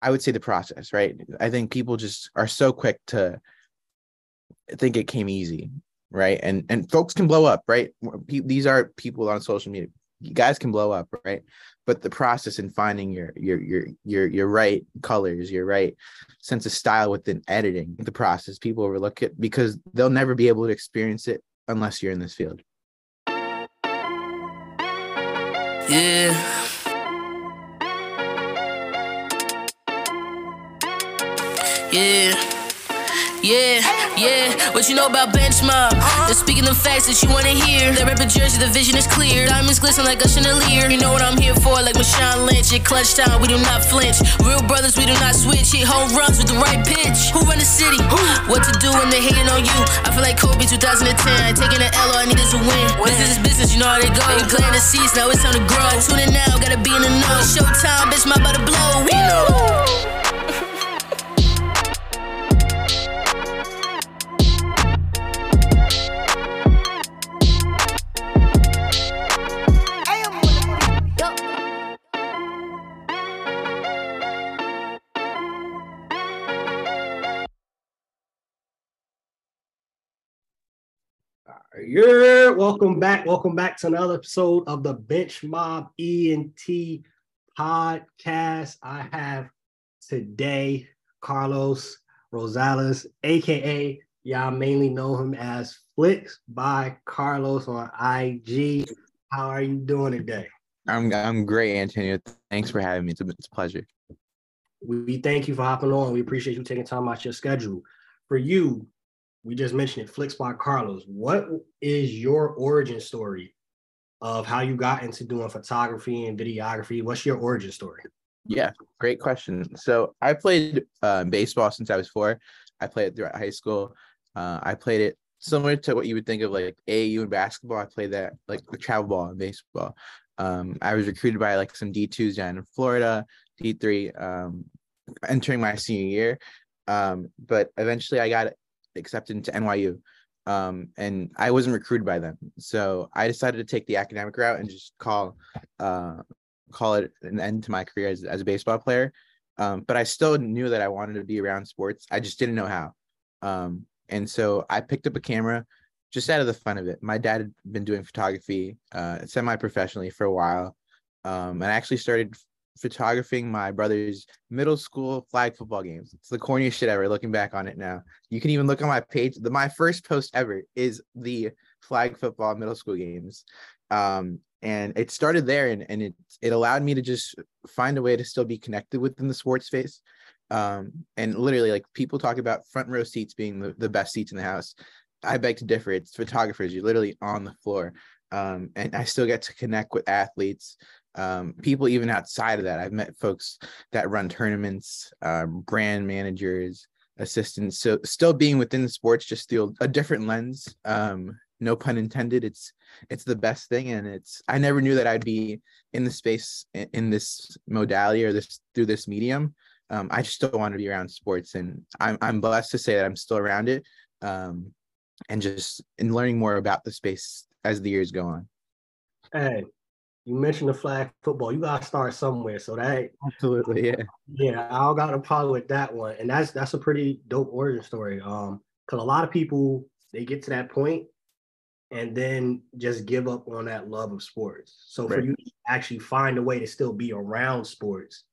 I would say the process, right? I think people just are so quick to think it came easy, right? And and folks can blow up, right? These are people on social media. You guys can blow up, right? But the process in finding your your your your your right colors, your right sense of style within editing, the process people overlook it because they'll never be able to experience it unless you're in this field. Yeah. Yeah. Yeah, yeah. What you know about bench mob? They're speaking the facts that you wanna hear. They rep a jersey, the vision is clear. Diamonds glisten like a chandelier. You know what I'm here for, like Marshawn Lynch. At clutch time, we do not flinch. Real brothers, we do not switch. Hit home runs with the right pitch. Who run the city? What to do when they hating on you? I feel like Kobe 2010. Taking an L, all I need is a win. Business is business, you know how they go. They playing the seats, now it's time to grow. Tune in now, gotta be in the know. Showtime, bitch, my about to blow. We know. Yeah, welcome back. Welcome back to another episode of the Bench Mob ENT podcast. I have today Carlos Rosales, aka y'all mainly know him as Flicks by Carlos on IG. How are you doing today? I'm I'm great, Antonio. Thanks for having me. It's a, it's a pleasure. We, we thank you for hopping on. We appreciate you taking time out your schedule. For you, we just mentioned it, Flicks by Carlos. What is your origin story of how you got into doing photography and videography? What's your origin story? Yeah, great question. So I played uh, baseball since I was four. I played it throughout high school. Uh, I played it similar to what you would think of like AAU in basketball. I played that like the travel ball in baseball. Um, I was recruited by like some D2s down in Florida, D3, um, entering my senior year. Um, but eventually I got accepted into NYU. Um, and I wasn't recruited by them. So I decided to take the academic route and just call uh, call it an end to my career as, as a baseball player. Um, but I still knew that I wanted to be around sports. I just didn't know how. Um, and so I picked up a camera just out of the fun of it. My dad had been doing photography uh, semi professionally for a while. Um, and I actually started photographing my brother's middle school flag football games. It's the corniest shit ever looking back on it now. You can even look on my page. The my first post ever is the flag football middle school games. Um, and it started there and, and it it allowed me to just find a way to still be connected within the sports space. Um, and literally like people talk about front row seats being the, the best seats in the house. I beg to differ. It's photographers, you're literally on the floor. Um, and I still get to connect with athletes um, people even outside of that i've met folks that run tournaments uh, brand managers assistants so still being within sports just through a different lens um, no pun intended it's it's the best thing and it's i never knew that i'd be in the space in, in this modality or this through this medium. Um, i just still want to be around sports and i'm, I'm blessed to say that i'm still around it um, and just in learning more about the space as the years go on. Hey you mentioned the flag football. You gotta start somewhere. So that absolutely, yeah, yeah. I don't got a problem with that one, and that's that's a pretty dope origin story. Um, because a lot of people they get to that point and then just give up on that love of sports. So right. for you to actually find a way to still be around sports,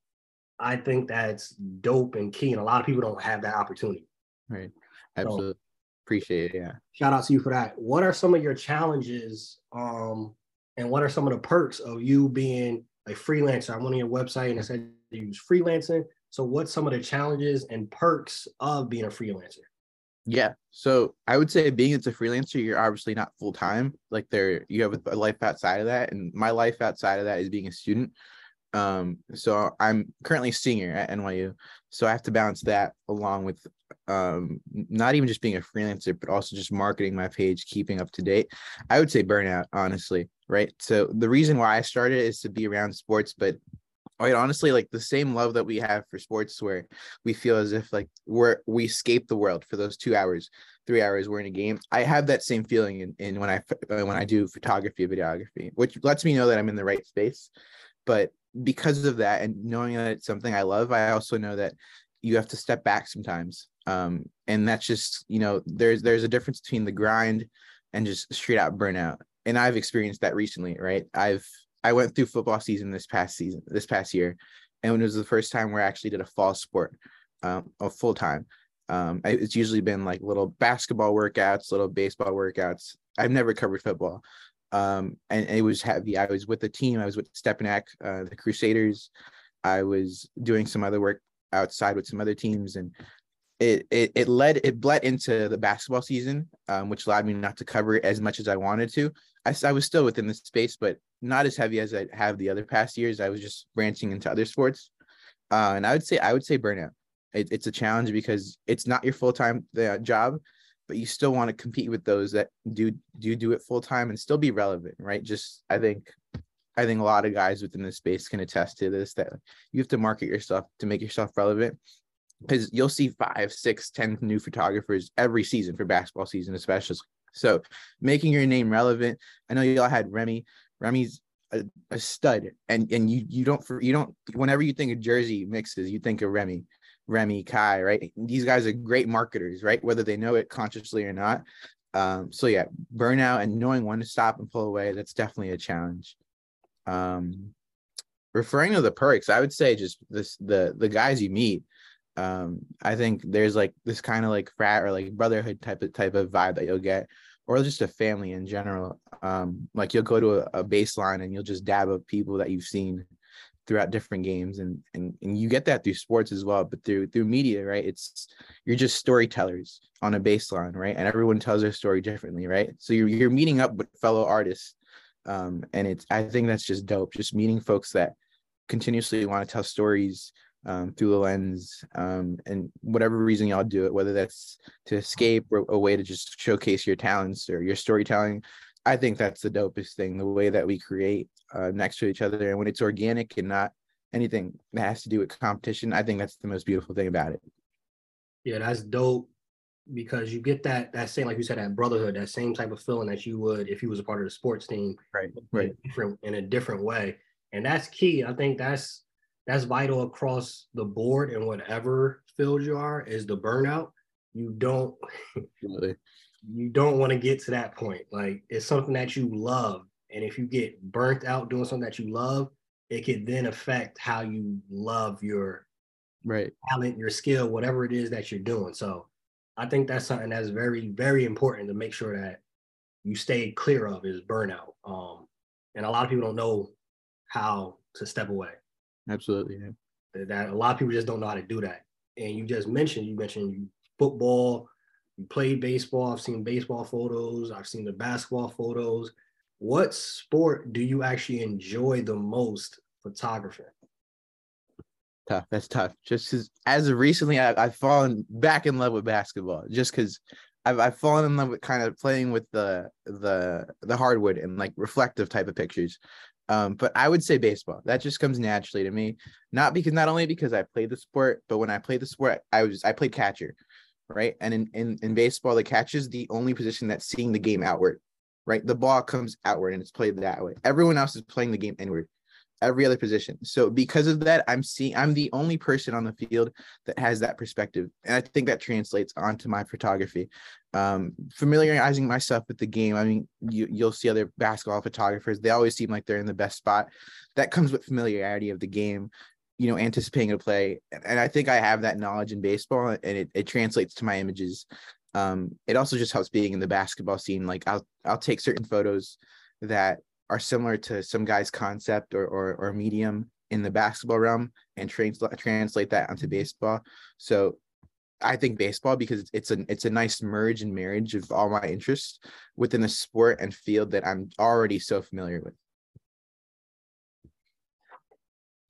I think that's dope and key. And a lot of people don't have that opportunity. Right. Absolutely. So, Appreciate it. Yeah. Shout out to you for that. What are some of your challenges um and what are some of the perks of you being a freelancer? I'm on your website and it said you use freelancing. So what's some of the challenges and perks of being a freelancer? Yeah. So I would say being as a freelancer, you're obviously not full time. Like there, you have a life outside of that, and my life outside of that is being a student. Um, so I'm currently senior at NYU, so I have to balance that along with um, not even just being a freelancer, but also just marketing my page, keeping up to date. I would say burnout, honestly, right? So the reason why I started is to be around sports, but quite honestly, like the same love that we have for sports, where we feel as if like we're we escape the world for those two hours, three hours we're in a game. I have that same feeling in, in when I when I do photography, videography, which lets me know that I'm in the right space. But because of that and knowing that it's something I love, I also know that you have to step back sometimes. Um, and that's just, you know, there's there's a difference between the grind and just straight out burnout. And I've experienced that recently, right? I've I went through football season this past season, this past year, and it was the first time where I actually did a fall sport, um, a full time. Um, it's usually been like little basketball workouts, little baseball workouts. I've never covered football, um, and, it was heavy. I was with the team. I was with Stepinac, uh, the Crusaders. I was doing some other work outside with some other teams, and it it, it led it bled into the basketball season, um, which allowed me not to cover it as much as I wanted to. I, I was still within the space, but not as heavy as I have the other past years. I was just branching into other sports, uh, and I would say I would say burnout. It, it's a challenge because it's not your full time uh, job, but you still want to compete with those that do do do it full time and still be relevant, right? Just I think I think a lot of guys within this space can attest to this that you have to market yourself to make yourself relevant because you'll see five, six, ten new photographers every season for basketball season, especially. So making your name relevant. I know y'all had Remy. Remy's a, a stud, and and you you don't you don't whenever you think of jersey mixes, you think of Remy. Remy, Kai, right? These guys are great marketers, right? Whether they know it consciously or not. Um, so yeah, burnout and knowing when to stop and pull away, that's definitely a challenge. Um, referring to the perks, I would say just this the the guys you meet. Um, I think there's like this kind of like frat or like brotherhood type of type of vibe that you'll get, or just a family in general. Um, like you'll go to a, a baseline and you'll just dab up people that you've seen throughout different games and, and and you get that through sports as well but through through media right? It's you're just storytellers on a baseline right? And everyone tells their story differently right? So you're, you're meeting up with fellow artists um and it's i think that's just dope just meeting folks that continuously want to tell stories um, through the lens um, and whatever reason y'all do it whether that's to escape or a way to just showcase your talents or your storytelling I think that's the dopest thing, the way that we create uh, next to each other. And when it's organic and not anything that has to do with competition, I think that's the most beautiful thing about it. Yeah, that's dope because you get that that same, like you said, that brotherhood, that same type of feeling that you would if you was a part of the sports team. Right. Right. In, different, in a different way. And that's key. I think that's that's vital across the board in whatever field you are is the burnout. You don't you don't want to get to that point. Like it's something that you love. And if you get burnt out doing something that you love, it could then affect how you love your right talent, your skill, whatever it is that you're doing. So I think that's something that's very, very important to make sure that you stay clear of is burnout. Um, and a lot of people don't know how to step away. Absolutely. Yeah. That a lot of people just don't know how to do that. And you just mentioned, you mentioned football, played baseball. I've seen baseball photos. I've seen the basketball photos. What sport do you actually enjoy the most photographing? Tough. That's tough. Just as recently, I, I've fallen back in love with basketball. Just because I've I've fallen in love with kind of playing with the the the hardwood and like reflective type of pictures. Um, but I would say baseball. That just comes naturally to me. Not because not only because I played the sport, but when I played the sport, I was I played catcher right? And in, in, in baseball, the catch is the only position that's seeing the game outward, right? The ball comes outward and it's played that way. Everyone else is playing the game inward, every other position. So because of that, I'm seeing I'm the only person on the field that has that perspective. And I think that translates onto my photography. Um, familiarizing myself with the game. I mean, you, you'll see other basketball photographers, they always seem like they're in the best spot. That comes with familiarity of the game you know, anticipating a play. And I think I have that knowledge in baseball and it, it translates to my images. Um, it also just helps being in the basketball scene. Like I'll I'll take certain photos that are similar to some guy's concept or or, or medium in the basketball realm and translate translate that onto baseball. So I think baseball because it's a it's a nice merge and marriage of all my interests within a sport and field that I'm already so familiar with.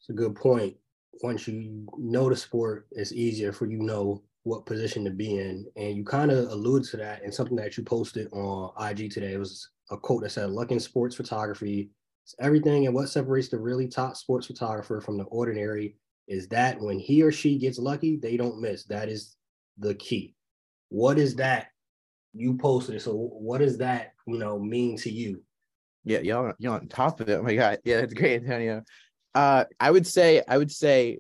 It's a good point. Once you know the sport, it's easier for you know what position to be in. And you kind of alluded to that in something that you posted on IG today. It was a quote that said, Luck in sports photography everything. And what separates the really top sports photographer from the ordinary is that when he or she gets lucky, they don't miss. That is the key. What is that? You posted. So what does that, you know, mean to you? Yeah, y'all, y'all on top of it. Oh my God. Yeah, that's great, Antonio Uh, I would say, I would say,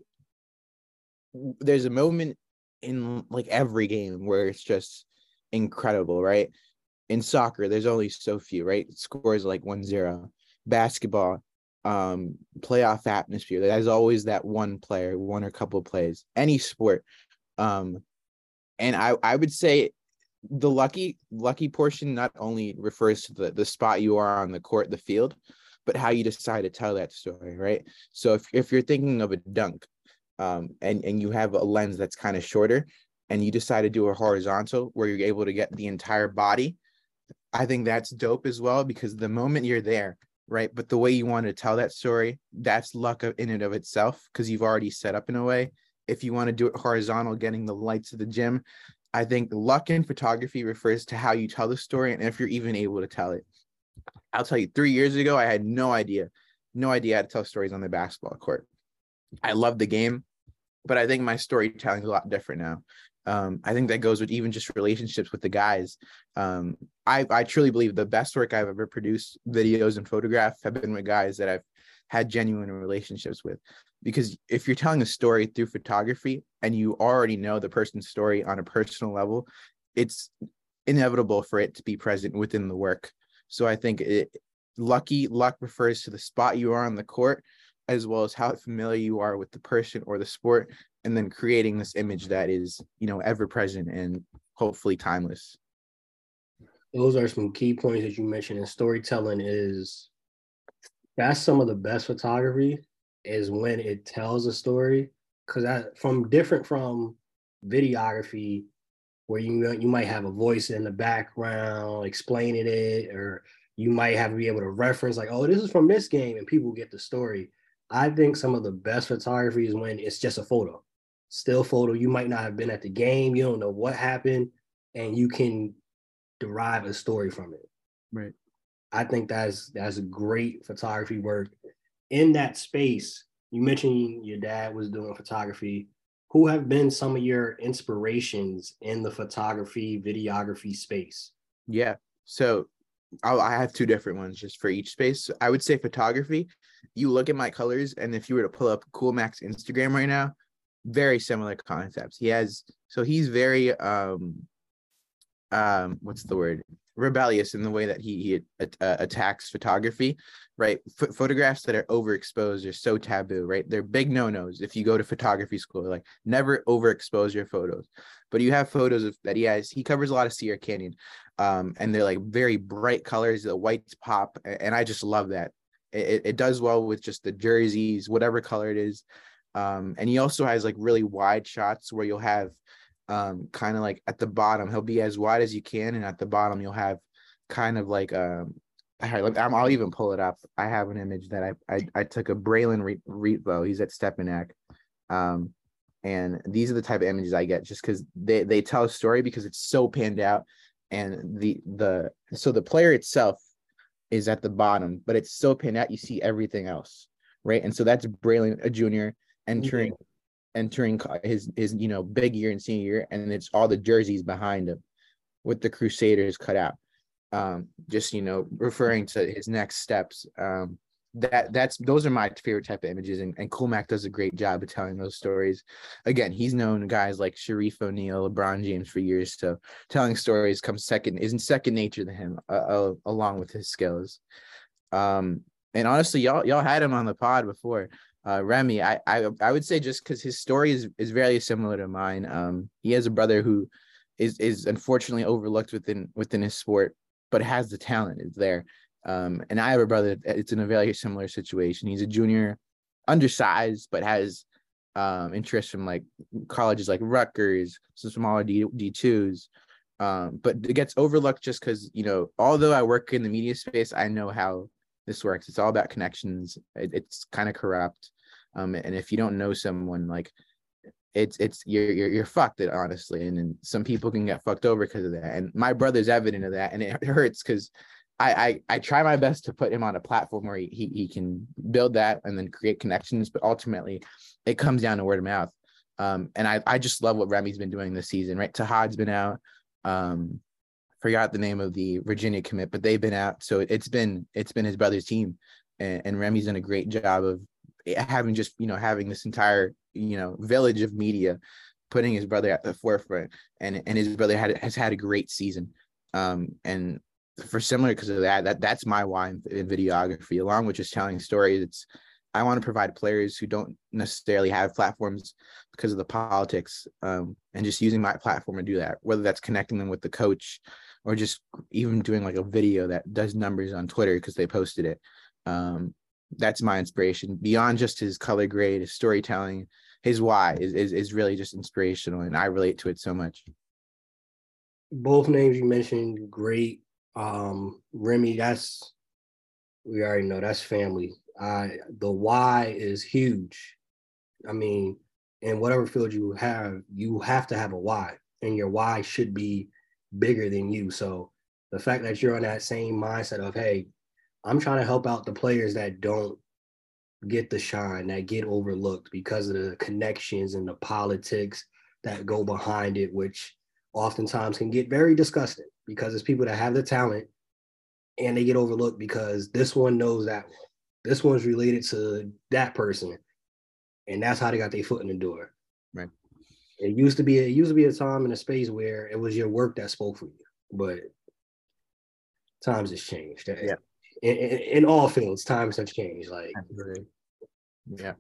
there's a moment in like every game where it's just incredible, right? In soccer, there's only so few, right? Scores like 1-0. Basketball, um, playoff atmosphere. There's always that one player, one or couple plays. Any sport. Um, and I I would say the lucky lucky portion not only refers to the, the spot you are on the court, the field, but how you decide to tell that story, right? So if, if you're thinking of a dunk, um, and and you have a lens that's kind of shorter, and you decide to do a horizontal where you're able to get the entire body, I think that's dope as well because the moment you're there, right? But the way you want to tell that story, that's luck in and of itself because you've already set up in a way. If you want to do it horizontal, getting the lights of the gym, I think luck in photography refers to how you tell the story and if you're even able to tell it. I'll tell you, three years ago, I had no idea, no idea how to tell stories on the basketball court. I love the game, but I think my storytelling is a lot different now. Um, I think that goes with even just relationships with the guys. Um, I, I truly believe the best work I've ever produced, videos and photographs, have been with guys that I've had genuine relationships with because if you're telling a story through photography and you already know the person's story on a personal level it's inevitable for it to be present within the work so i think it lucky luck refers to the spot you are on the court as well as how familiar you are with the person or the sport and then creating this image that is you know ever present and hopefully timeless. Those are some key points that you mentioned and storytelling is that's some of the best photography is when it tells a story because from different from videography where you you might have a voice in the background explaining it or you might have to be able to reference like oh this is from this game and people get the story. I think some of the best photography is when it's just a photo. Still photo. You might not have been at the game. You don't know what happened and you can derive a story from it. Right. I think that's that's great photography work. In that space, you mentioned your dad was doing photography. Who have been some of your inspirations in the photography, videography space? Yeah. So I'll, I have two different ones just for each space. I would say photography. You look at my colors, and if you were to pull up Cool Mac's Instagram right now, very similar concepts. He has so he's very um um what's the word rebellious in the way that he, he uh, attacks photography, right? F- photographs that are overexposed are so taboo, right? They're big no nos if you go to photography school, like never overexpose your photos. But you have photos of that he has, he covers a lot of Sierra Canyon, um, and they're like very bright colors, the whites pop, and I just love that. It, it does well with just the jerseys, whatever color it is. Um, and he also has like really wide shots where you'll have um kind of like at the bottom he'll be as wide as you can and at the bottom you'll have kind of like um I'll even pull it up. I have an image that I I, I took a Braylon Reetvo. He's at Stepinac, um, and these are the type of images I get just because they they tell a story because it's so panned out, and the the so the player itself is at the bottom, but it's so panned out you see everything else, right? And so that's Braylon, a junior, entering entering his his you know big year and senior year, and it's all the jerseys behind him with the Crusaders cut out. Um, just you know, referring to his next steps. Um, that that's those are my favorite type of images, and, and Cool Mac does a great job of telling those stories. Again, he's known guys like Shareef O'Neal, LeBron James for years, so telling stories comes second isn't second nature to him, uh, uh, along with his skills. Um, and honestly, y'all y'all had him on the pod before uh, Remy, I, I I would say just because his story is is very similar to mine. Um, he has a brother who is is unfortunately overlooked within within his sport, but has the talent is there. Um, and I have a brother. It's in a very similar situation. He's a junior, undersized, but has um interest from like colleges like Rutgers, some smaller D D twos. Um, but it gets overlooked just because you know, although I work in the media space, I know how this works. It's all about connections. It, it's kind of corrupt. Um, and if you don't know someone, like it's it's you're you're, you're fucked it honestly, and, and some people can get fucked over because of that. And my brother's evident of that, and it hurts because I, I I try my best to put him on a platform where he, he he can build that and then create connections, but ultimately it comes down to word of mouth. Um, and I I just love what Remy's been doing this season. Right, Tahad's been out. Um, forgot the name of the Virginia commit, but they've been out. So it's been it's been his brother's team, and, and Remy's done a great job of having just you know having this entire you know village of media putting his brother at the forefront and and his brother had has had a great season. Um and for similar because of that that that's my why in, in videography along with just telling stories it's i want to provide players who don't necessarily have platforms because of the politics um and just using my platform to do that whether that's connecting them with the coach or just even doing like a video that does numbers on twitter because they posted it. Um that's my inspiration. Beyond just his color grade his storytelling his why is, is is really just inspirational and i relate to it so much. Both names you mentioned great. Um remy that's we already know that's family. The why is huge. I mean in whatever field you have you have to have a why and your why should be bigger than you. So the fact that you're on that same mindset of hey i'm trying to help out the players that don't get the shine, that get overlooked because of the connections and the politics that go behind it, which oftentimes can get very disgusting because it's people that have the talent and they get overlooked because this one knows that one. This one's related to that person. And that's how they got their foot in the door. Right. It used to be it used to be a time and a space where it was your work that spoke for you, but times has changed. Yeah. In, in, in all fields, times have changed. Like. Yeah.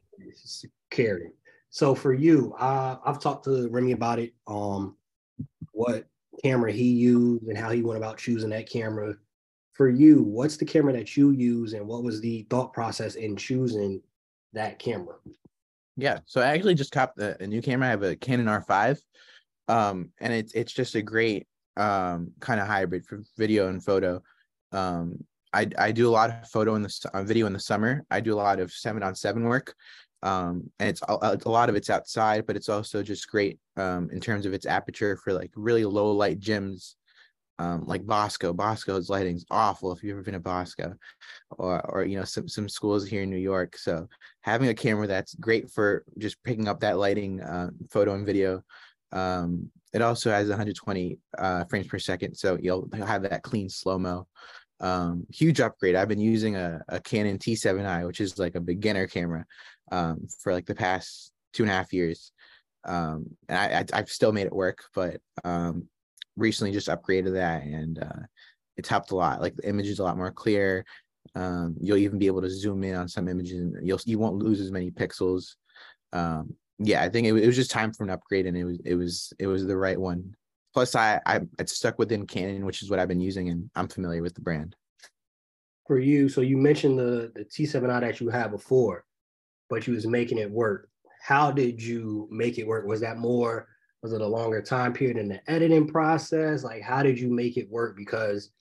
Carry. So for you, uh, I've talked to Remy about it. Um, what camera he used and how he went about choosing that camera. For you, what's the camera that you use, and what was the thought process in choosing that camera? Yeah, so I actually just copped a, a new camera. I have a Canon R5, um, and it's it's just a great um, kind of hybrid for video and photo. Um, I, I do a lot of photo in the uh, video in the summer. I do a lot of seven on seven work. Um, and it's a, a, lot of it's outside, but it's also just great um, in terms of its aperture for like really low light gyms, um, like Bosco. Bosco's lighting's awful if you've ever been to Bosco, or or you know some some schools here in New York. So having a camera that's great for just picking up that lighting, uh, photo and video. Um, it also has 120 uh, frames per second, so you'll have that clean slow mo um huge upgrade. I've been using a, a canon t7i which is like a beginner camera um for like the past two and a half years. Um and I, I have still made it work but um recently just upgraded that and uh it's helped a lot. Like the image is a lot more clear. Um you'll even be able to zoom in on some images and you'll you won't lose as many pixels. Um yeah i think it, it was just time for an upgrade and it was it was it was the right one Plus, I I it's stuck within Canon, which is what I've been using, and I'm familiar with the brand. For you, so you mentioned the the T7i that you had before, but you was making it work. How did you make it work? Was that more? Was it a longer time period in the editing process? Like, how did you make it work? Because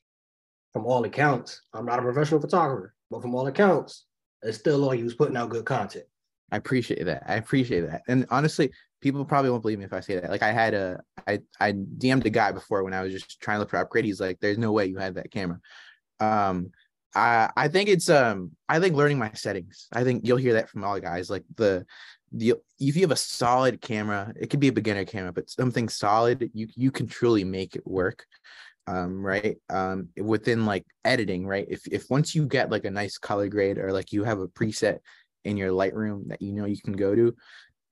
from all accounts, I'm not a professional photographer, but from all accounts, it's still like he was putting out good content. I appreciate that. I appreciate that. And honestly, people probably won't believe me if I say that. Like I had a I I DM'd a guy before when I was just trying to look for upgrade. He's like, there's no way you had that camera. Um I I think it's um I think learning my settings. I think you'll hear that from all guys. Like the the if you have a solid camera, it could be a beginner camera, but something solid, you you can truly make it work. Um, right. Um, within like editing, right? If if once you get like a nice color grade or like you have a preset in your Lightroom that you know you can go to,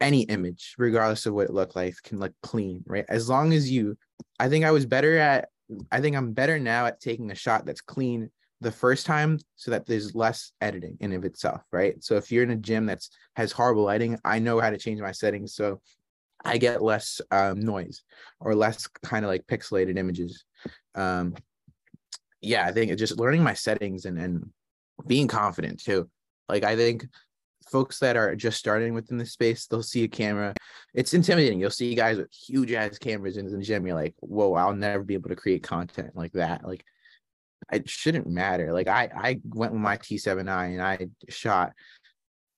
any image, regardless of what it looked like, can look clean, right? As long as you, I think I was better at, I think I'm better now at taking a shot that's clean the first time so that there's less editing in of itself, right? So if you're in a gym that's has horrible lighting, I know how to change my settings so I get less um, noise or less kind of like pixelated images. Um, yeah, I think just learning my settings and and being confident too. Like I think folks that are just starting within the space, they'll see a camera. It's intimidating. You'll see guys with huge ass cameras in the gym. You're like, whoa, I'll never be able to create content like that. Like it shouldn't matter. Like I I went with my T7i and I shot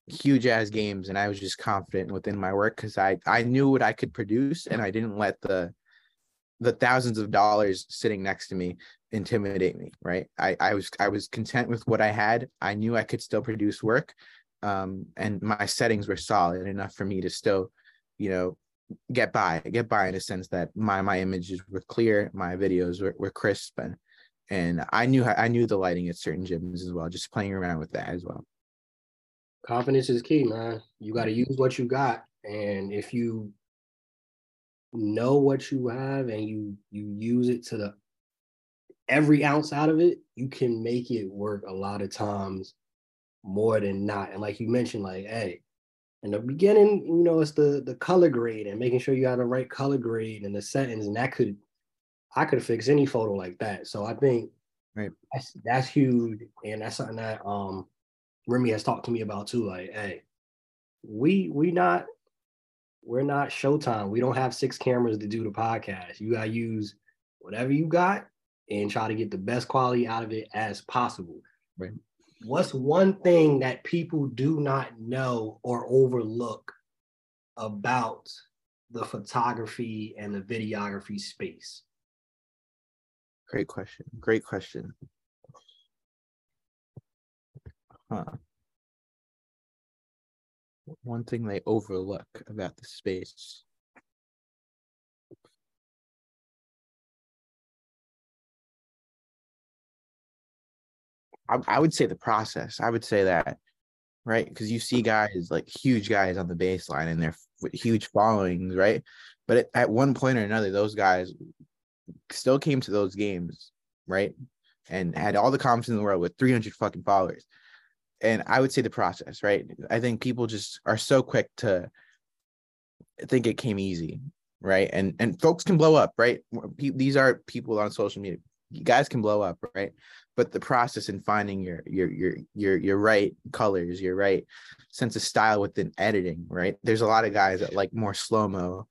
huge ass games and I was just confident within my work because I I knew what I could produce and I didn't let the the thousands of dollars sitting next to me intimidate me right I, I was i was content with what i had i knew i could still produce work um, and my settings were solid enough for me to still, you know, get by, get by in a sense that my my images were clear, my videos were, were crisp, and and I knew I knew the lighting at certain gyms as well, just playing around with that as well. Confidence is key, man. You got to use what you got, and if you know what you have and you you use it to the every ounce out of it, you can make it work a lot of times more than not. And like you mentioned, like, hey, in the beginning, you know, it's the the color grade and making sure you have the right color grade and the settings, and that could I could fix any photo like that. So I think right. that's that's huge, and that's something that um Remy has talked to me about too. Like, hey, we we not we're not Showtime. We don't have six cameras to do the podcast. You gotta use whatever you got and try to get the best quality out of it as possible. Right. What's one thing that people do not know or overlook about the photography and the videography space? Great question. Great question. Huh. One thing they overlook about the space. I, I would say the process. I would say that, right? Because you see guys like huge guys on the baseline and they're huge followings, right? But at, at one point or another, those guys still came to those games, right? And had all the confidence in the world with 300 fucking followers. And I would say the process, right? I think people just are so quick to think it came easy, right? And and folks can blow up, right? These are people on social media. You guys can blow up, right? But the process in finding your your your your your right colors, your right sense of style within editing, right? There's a lot of guys that like more slow mo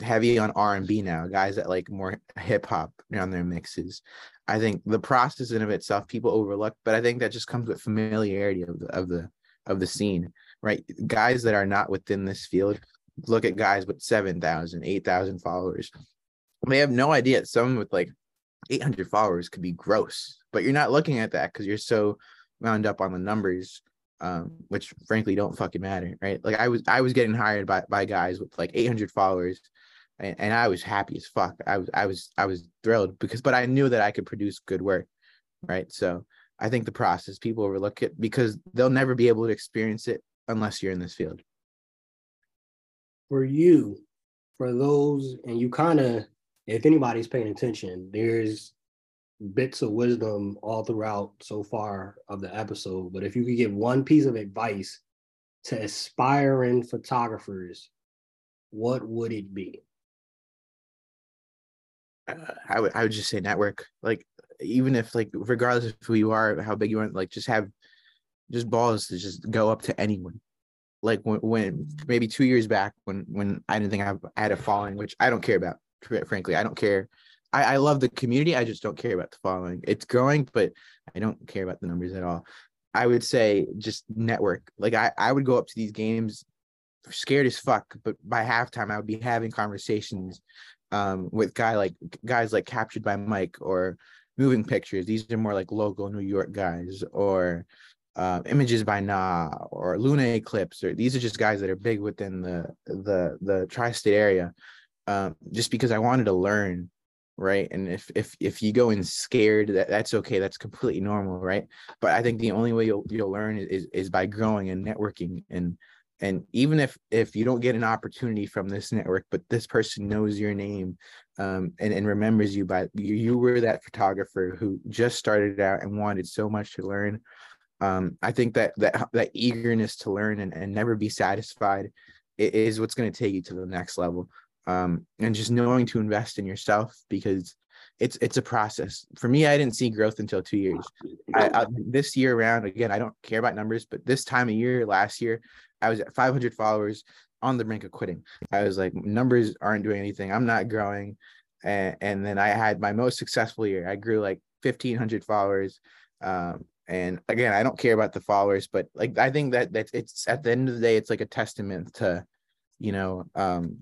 heavy on R&B now, guys that like more hip hop on their mixes. I think the process in of itself people overlook, but I think that just comes with familiarity of the of the of the scene, right? Guys that are not within this field look at guys with 7,000, 8,000 followers. They have no idea someone with like 800 followers could be gross, but you're not looking at that because you're so wound up on the numbers um, which frankly don't fucking matter, right? Like I was I was getting hired by by guys with like 800 followers, and, and I was happy as fuck. I was I was I was thrilled because, but I knew that I could produce good work, right? So I think the process people overlook it because they'll never be able to experience it unless you're in this field. For you, for those, and you kind of, if anybody's paying attention, there's bits of wisdom all throughout so far of the episode. But if you could give one piece of advice to aspiring photographers, what would it be? Uh, I would I would just say network. Like even if like regardless of who you are, how big you are, like just have just balls to just go up to anyone. Like when, when maybe two years back when when I didn't think I had a following, which I don't care about. Frankly, I don't care I, I love the community. I just don't care about the following. It's growing, but I don't care about the numbers at all. I would say just network. Like I, I would go up to these games scared as fuck, but by halftime I would be having conversations um, with guy like guys like Captured by Mike or Moving Pictures. These are more like local New York guys or uh, Images by Na or Luna Eclipse. Or these are just guys that are big within the the the tri-state area. Um, just because I wanted to learn right? And if if if you go in scared that that's okay that's completely normal right? But i think the only way you'll you'll learn is is by growing and networking. And and even if if you don't get an opportunity from this network but this person knows your name um, and, and remembers you by you, you were that photographer who just started out and wanted so much to learn um, i think that that that eagerness to learn and, and never be satisfied is what's going to take you to the next level um, and just knowing to invest in yourself because it's it's a process. For me, I didn't see growth until two years. I, I, this year around, again, I don't care about numbers, but this time of year, last year, I was at 500 followers on the brink of quitting. I was like, numbers aren't doing anything. I'm not growing. And, and then I had my most successful year. I grew like 1,500 followers. Um, and again, I don't care about the followers, but like I think that that's it's at the end of the day, it's like a testament to, you know, um,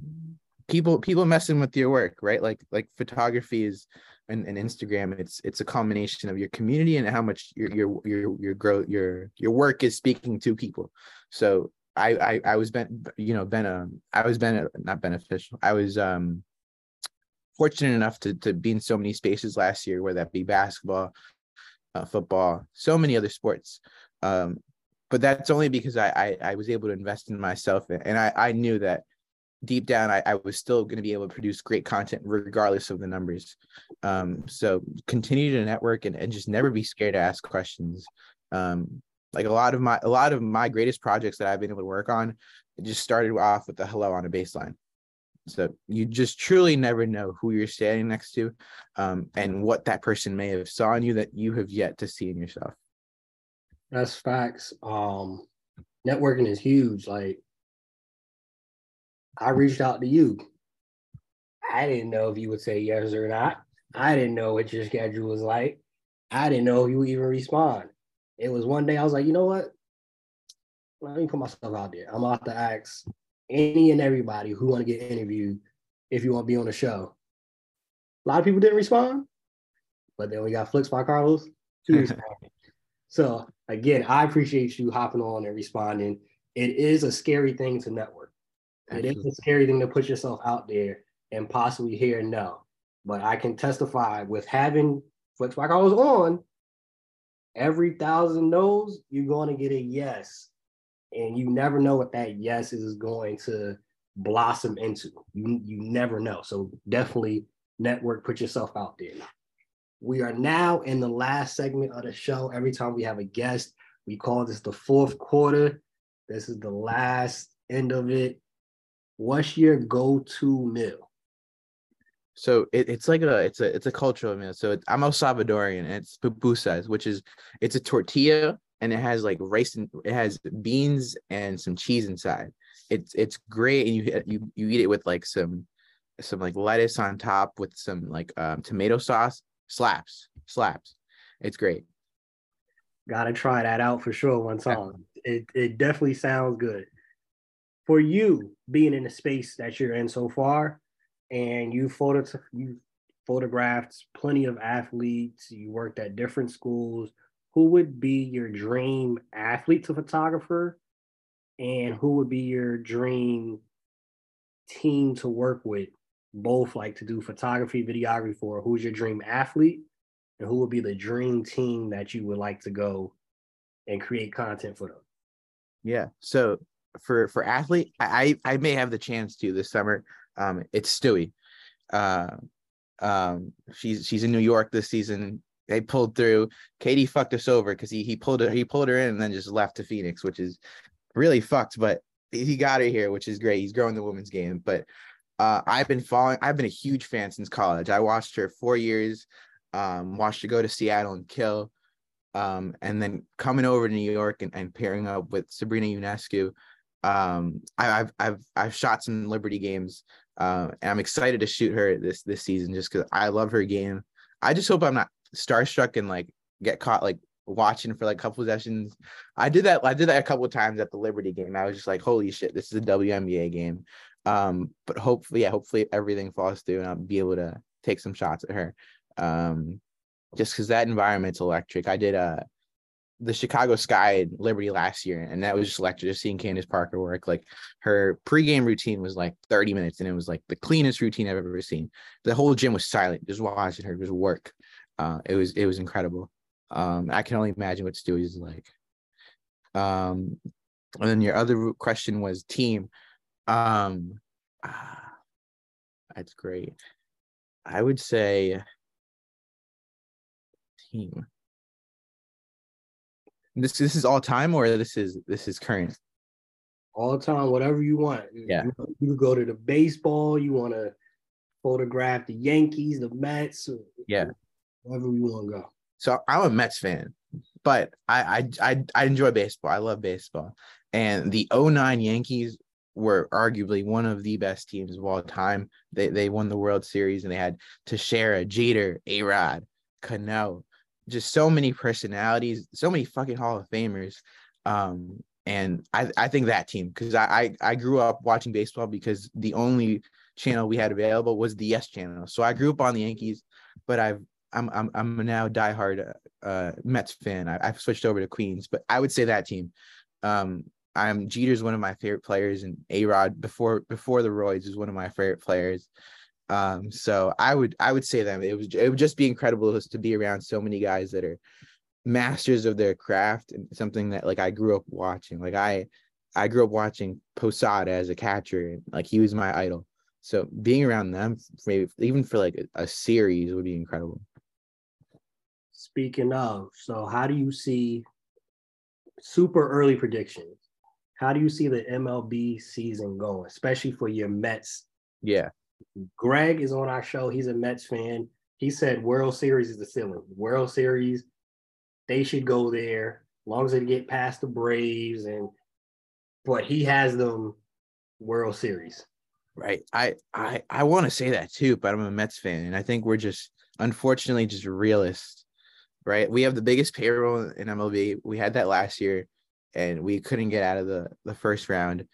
people people messing with your work right? Like like photography is and, and instagram it's it's a combination of your community and how much your your your your growth your your work is speaking to people. So i i, I was been you know been a i was been a, not beneficial i was um fortunate enough to to be in so many spaces last year whether that be basketball uh, football so many other sports. Um but that's only because I, I I was able to invest in myself and I I knew that deep down I, I was still going to be able to produce great content regardless of the numbers. Um, so continue to network and, and just never be scared to ask questions. Um, like a lot of my a lot of my greatest projects that I've been able to work on it just started off with a hello on a baseline. So you just truly never know who you're standing next to um, and what that person may have saw in you that you have yet to see in yourself. That's facts. Um, networking is huge. Like I reached out to you. I didn't know if you would say yes or not. I didn't know what your schedule was like. I didn't know if you would even respond. It was one day I was like, you know what? Let me put myself out there. I'm about to ask any and everybody who want to get interviewed if you want to be on the show. A lot of people didn't respond, but then we got Flicks by Carlos. so again, I appreciate you hopping on and responding. It is a scary thing to network. It is a scary thing to put yourself out there and possibly hear no. But I can testify with having Flicks by Carlos on, every thousand no's, you're going to get a yes and you never know what that yes is going to blossom into. You you never know. So definitely network, put yourself out there. We are now in the last segment of the show. Every time we have a guest, we call this the fourth quarter. This is the last end of it. What's your go-to meal? So it, it's like a it's a it's a cultural meal. So it, I'm El Salvadorian and it's pupusas, which is it's a tortilla and it has like rice and it has beans and some cheese inside. It's it's great, and you you you eat it with like some some like lettuce on top with some like um, tomato sauce. Slaps, slaps. It's great. Gotta try that out for sure one time. It it definitely sounds good. For you being in the space that you're in so far, and you photo you photographed plenty of athletes, you worked at different schools who would be your dream athlete to photographer? And who would be your dream team to work with both like to do photography videography for who's your dream athlete? And who would be the dream team that you would like to go and create content for them? Yeah so for for athlete i i may have the chance to this summer um it's stewie uh um she's she's in new york this season they pulled through. KD fucked us over because he he pulled her he pulled her in and then just left to Phoenix, which is really fucked. But he got her here, which is great. He's growing the women's game. But uh, I've been following. I've been a huge fan since college. I watched her four years. Um, watched her go to Seattle and kill. Um, and then coming over to New York and, and pairing up with Sabrina Ionescu. Um, I, have I've I've shot some Liberty games. Uh, and I'm excited to shoot her this this season just because I love her game. I just hope I'm not starstruck and like get caught like watching for like a couple sessions. I did that. I did that a couple times at the Liberty game. I was just like, holy shit, this is a WNBA game. Um, but hopefully, yeah, hopefully everything falls through and I'll be able to take some shots at her. Um, just because that environment's electric. I did uh the Chicago Sky Liberty last year, and that was just electric. Just seeing Candace Parker work, like her pregame routine was like 30 minutes, and it was like the cleanest routine I've ever seen. The whole gym was silent, just watching her just work uh, it was it was incredible. Um, I can only imagine what Stewie's is like. Um, and then your other question was team. Um, ah, that's great. I would say team. This this is all time or this is this is current. All time, whatever you want. Yeah. You, you go to the baseball. You want to photograph the Yankees, the Mets. Yeah wherever we want to go. So I'm a Mets fan, but I, I I I enjoy baseball. I love baseball. And the 09 Yankees were arguably one of the best teams of all time. They they won the World Series and they had Teixeira, Jeter, A-Rod, Cano, just so many personalities, so many fucking Hall of Famers. Um, and I, I think that team because I, I I grew up watching baseball because the only channel we had available was the Yes channel. So I grew up on the Yankees, but I've I'm I'm I'm now diehard uh, Mets fan. I, have switched over to Queens, but I would say that team. Um, I'm Jeter's one of my favorite players, and A Rod before before the Royds is one of my favorite players. Um, so I would I would say them. It was it would just be incredible to be around so many guys that are masters of their craft and something that like I grew up watching. Like I I grew up watching Posada as a catcher and like he was my idol. So being around them maybe even for like a, a series would be incredible. Speaking of, so how do you see super early predictions? How do you see the MLB season going, especially for your Mets? Yeah. Greg is on our show. He's a Mets fan. He said World Series is the ceiling. World Series, they should go there as long as they get past the Braves and but he has them World Series. Right. I I I want to say that too, but I'm a Mets fan and I think we're just unfortunately just realists. Right? We have the biggest payroll in MLB. We had that last year and we couldn't get out of the the first round.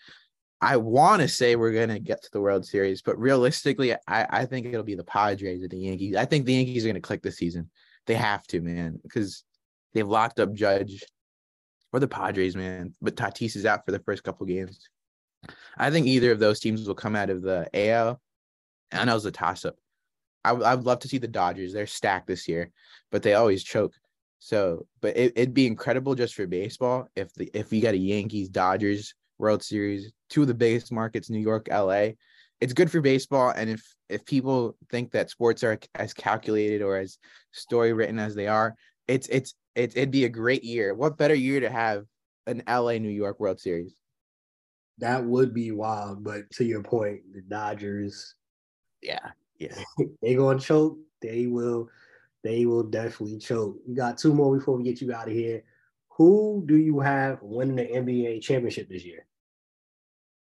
I want to say we're gonna get to the World Series, but realistically, I, I think it'll be the Padres or the Yankees. I think the Yankees are gonna click this season. They have to, man, because they've locked up Judge or the Padres, man. But Tatis is out for the first couple games. I think either of those teams will come out of the AL. I know it's a toss up. I, I would love to see the Dodgers. They're stacked this year, but they always choke. So, but it, it'd be incredible just for baseball if the if we got a Yankees Dodgers World Series, two of the biggest markets, New York, LA. It's good for baseball, and if if people think that sports are as calculated or as story written as they are, it's it's it, it'd be a great year. What better year to have an LA New York World Series? That would be wild, but to your point, the Dodgers, yeah, yeah, they gonna choke. They will they will definitely choke. We got two more before we get you out of here. Who do you have winning the NBA championship this year?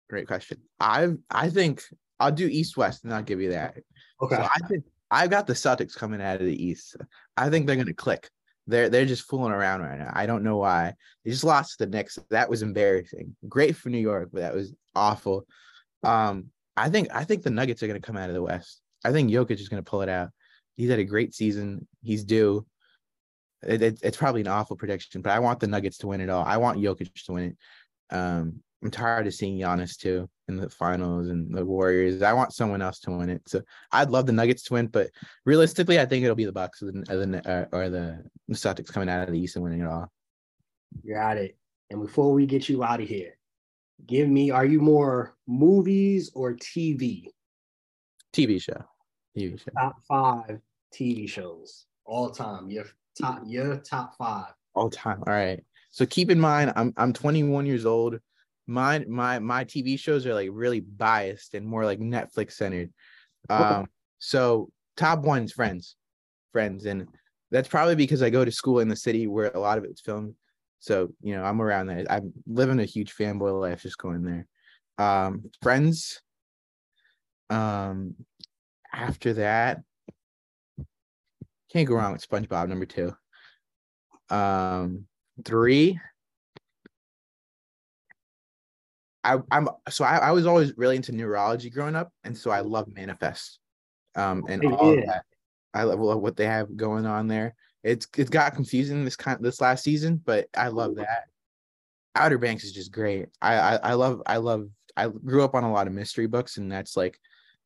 Great question. I I think I'll do East West and I'll give you that. Okay. So I think I've got the Celtics coming out of the East. I think they're gonna click. They're they're just fooling around right now. I don't know why. They just lost to the Knicks. That was embarrassing. Great for New York, but that was awful. Um, I think I think the Nuggets are gonna come out of the West. I think Jokic is gonna pull it out he's had a great season. He's due. It, it, it's probably an awful prediction, but I want the Nuggets to win it all. I want Jokic to win it. Um, I'm tired of seeing Giannis too in the finals and the Warriors. I want someone else to win it. So I'd love the Nuggets to win, but realistically, I think it'll be the Bucks or the, or the Celtics coming out of the East and winning it all. You're Got it. And before we get you out of here, give me: Are you more movies or TV? TV show. TV show. Top five TV shows all time. Your top your top five. All time. All right. So keep in mind, I'm I'm 21 years old. My my my TV shows are like really biased and more like Netflix centered. Um, so top one's Friends, Friends, and that's probably because I go to school in the city where a lot of it's filmed. So you know, I'm around that. I'm living a huge fanboy life, just going there. Um, Friends. Um, after that, can't go wrong with SpongeBob number two. Um, three. I, I'm so I, I was always really into neurology growing up, and so I love Manifest, um, and all of that. I love love what they have going on there. It's it's got confusing this kind this last season, but I love that. Outer Banks is just great. I, I I love I love I grew up on a lot of mystery books, and that's like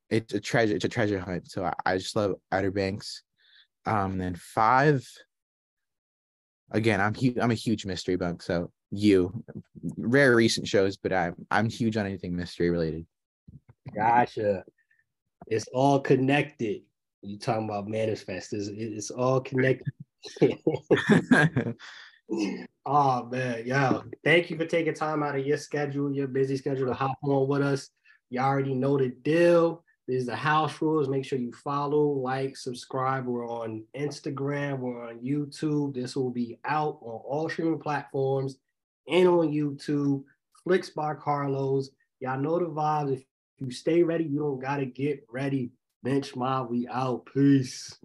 it's a treasure. It's a treasure hunt. So I, I just love Outer Banks. Um, then five. Again, I'm huge. I'm a huge mystery bug. So you, rare recent shows, but I'm I'm huge on anything mystery related. Gotcha. It's all connected. You talking about manifest? It's, it's all connected. oh man, yo! Thank you for taking time out of your schedule, your busy schedule, to hop on with us. You already know the deal. This is the house rules. Make sure you follow, like, subscribe. We're on Instagram, we're on YouTube. This will be out on all streaming platforms and on YouTube. Flicks by Carlos. Y'all know the vibes. If you stay ready, you don't gotta get ready. Bench mob, we out. Peace.